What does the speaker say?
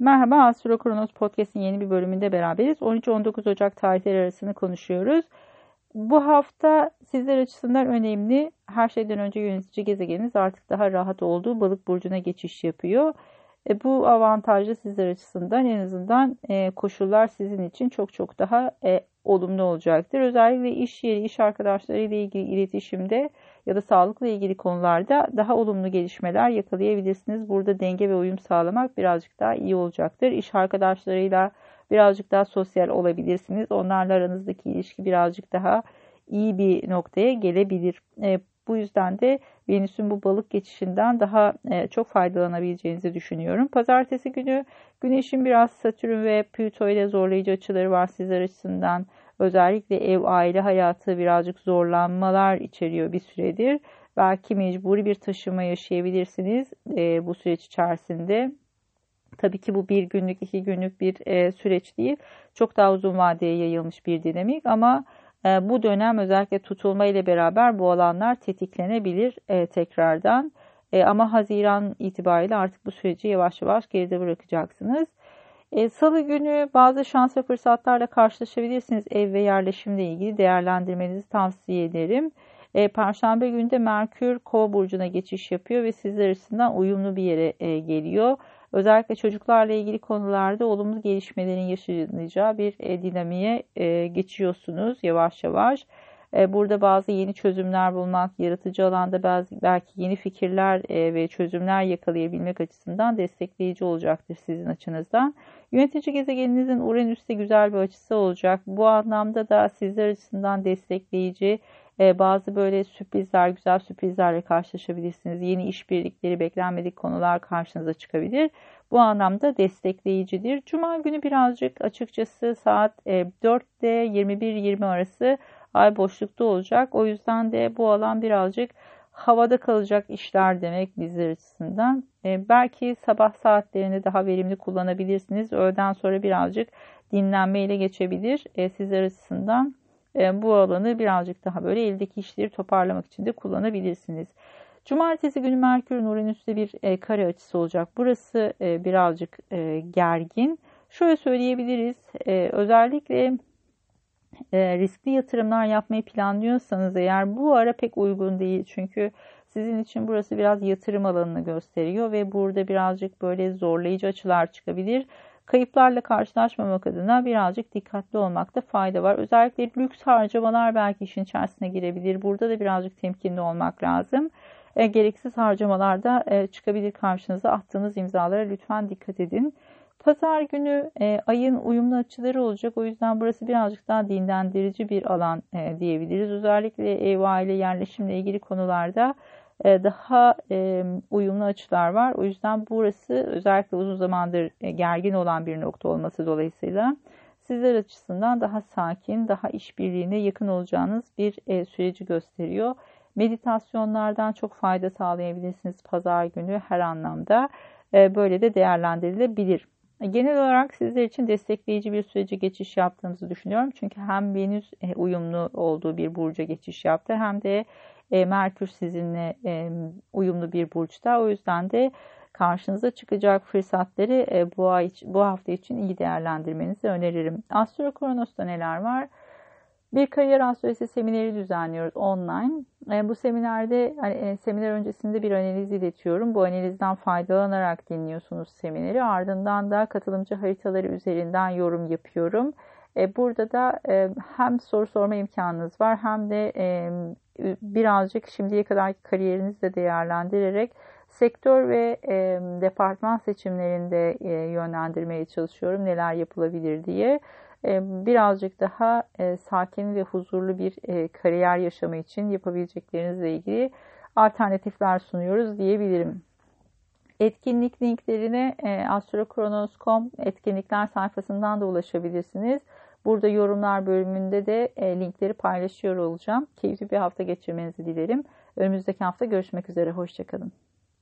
Merhaba Astro Kronos Podcast'in yeni bir bölümünde beraberiz. 13-19 Ocak tarihleri arasını konuşuyoruz. Bu hafta sizler açısından önemli. Her şeyden önce yönetici gezegeniniz artık daha rahat olduğu balık burcuna geçiş yapıyor. E, bu avantajlı sizler açısından en azından e, koşullar sizin için çok çok daha e, olumlu olacaktır. Özellikle iş yeri, iş arkadaşları ile ilgili iletişimde ya da sağlıkla ilgili konularda daha olumlu gelişmeler yakalayabilirsiniz. Burada denge ve uyum sağlamak birazcık daha iyi olacaktır. İş arkadaşlarıyla birazcık daha sosyal olabilirsiniz. Onlarla aranızdaki ilişki birazcık daha iyi bir noktaya gelebilir. E, bu yüzden de Venüs'ün bu balık geçişinden daha e, çok faydalanabileceğinizi düşünüyorum. Pazartesi günü Güneş'in biraz Satürn ve Plüto ile zorlayıcı açıları var sizler açısından. Özellikle ev aile hayatı birazcık zorlanmalar içeriyor bir süredir. Belki mecburi bir taşıma yaşayabilirsiniz e, bu süreç içerisinde. Tabii ki bu bir günlük, iki günlük bir e, süreç değil. Çok daha uzun vadeye yayılmış bir dinamik ama bu dönem özellikle tutulma ile beraber bu alanlar tetiklenebilir e, tekrardan. E, ama Haziran itibariyle artık bu süreci yavaş yavaş geride bırakacaksınız. E, Salı günü bazı şans ve fırsatlarla karşılaşabilirsiniz. Ev ve yerleşimle ilgili değerlendirmenizi tavsiye ederim. Perşembe günü de Merkür Kova burcuna geçiş yapıyor ve sizler açısından uyumlu bir yere geliyor. Özellikle çocuklarla ilgili konularda olumlu gelişmelerin yaşanacağı bir e, dinamiğe e, geçiyorsunuz yavaş yavaş. E, burada bazı yeni çözümler bulmak, yaratıcı alanda bazı, belki yeni fikirler e, ve çözümler yakalayabilmek açısından destekleyici olacaktır sizin açınızdan. Yönetici gezegeninizin Uranüs'te güzel bir açısı olacak. Bu anlamda da sizler açısından destekleyici e, bazı böyle sürprizler, güzel sürprizlerle karşılaşabilirsiniz. Yeni işbirlikleri, beklenmedik konular karşınıza çıkabilir. Bu anlamda destekleyicidir. Cuma günü birazcık açıkçası saat 4'te 21-20 arası ay boşlukta olacak. O yüzden de bu alan birazcık havada kalacak işler demek bizler açısından. E, belki sabah saatlerinde daha verimli kullanabilirsiniz. Öğleden sonra birazcık dinlenmeyle geçebilir e, sizler açısından. E, bu alanı birazcık daha böyle eldeki işleri toparlamak için de kullanabilirsiniz. Cumartesi günü Merkür'ün Uranüs'te bir e, kare açısı olacak. Burası e, birazcık gergin. Şöyle söyleyebiliriz. Özellikle riskli yatırımlar yapmayı planlıyorsanız eğer bu ara pek uygun değil. Çünkü sizin için burası biraz yatırım alanını gösteriyor ve burada birazcık böyle zorlayıcı açılar çıkabilir. Kayıplarla karşılaşmamak adına birazcık dikkatli olmakta fayda var. Özellikle lüks harcamalar belki işin içerisine girebilir. Burada da birazcık temkinli olmak lazım. E, gereksiz harcamalarda e, çıkabilir karşınıza. Attığınız imzalara lütfen dikkat edin. Pazar günü e, ayın uyumlu açıları olacak. O yüzden burası birazcık daha dinlendirici bir alan e, diyebiliriz. Özellikle ev, aile, yerleşimle ilgili konularda daha e, uyumlu açılar var. O yüzden burası özellikle uzun zamandır e, gergin olan bir nokta olması dolayısıyla sizler açısından daha sakin, daha işbirliğine yakın olacağınız bir e, süreci gösteriyor. Meditasyonlardan çok fayda sağlayabilirsiniz pazar günü her anlamda. E, böyle de değerlendirilebilir. Genel olarak sizler için destekleyici bir sürece geçiş yaptığımızı düşünüyorum. Çünkü hem Venüs e, uyumlu olduğu bir burca geçiş yaptı hem de e, Merkür sizinle e, uyumlu bir burçta. O yüzden de karşınıza çıkacak fırsatları bu ay bu hafta için iyi değerlendirmenizi öneririm. Astro Kronos'ta neler var? Bir kariyer astrolojisi semineri düzenliyoruz online. E, bu seminerde hani, e, seminer öncesinde bir analiz iletiyorum. Bu analizden faydalanarak dinliyorsunuz semineri. Ardından da katılımcı haritaları üzerinden yorum yapıyorum. E, burada da e, hem soru sorma imkanınız var hem de e, birazcık şimdiye kadar kariyerinizi de değerlendirerek sektör ve departman seçimlerinde yönlendirmeye çalışıyorum. Neler yapılabilir diye. Birazcık daha sakin ve huzurlu bir kariyer yaşamı için yapabileceklerinizle ilgili alternatifler sunuyoruz diyebilirim. Etkinlik linklerine astrokronos.com etkinlikler sayfasından da ulaşabilirsiniz. Burada yorumlar bölümünde de linkleri paylaşıyor olacağım. Keyifli bir hafta geçirmenizi dilerim. Önümüzdeki hafta görüşmek üzere. Hoşçakalın.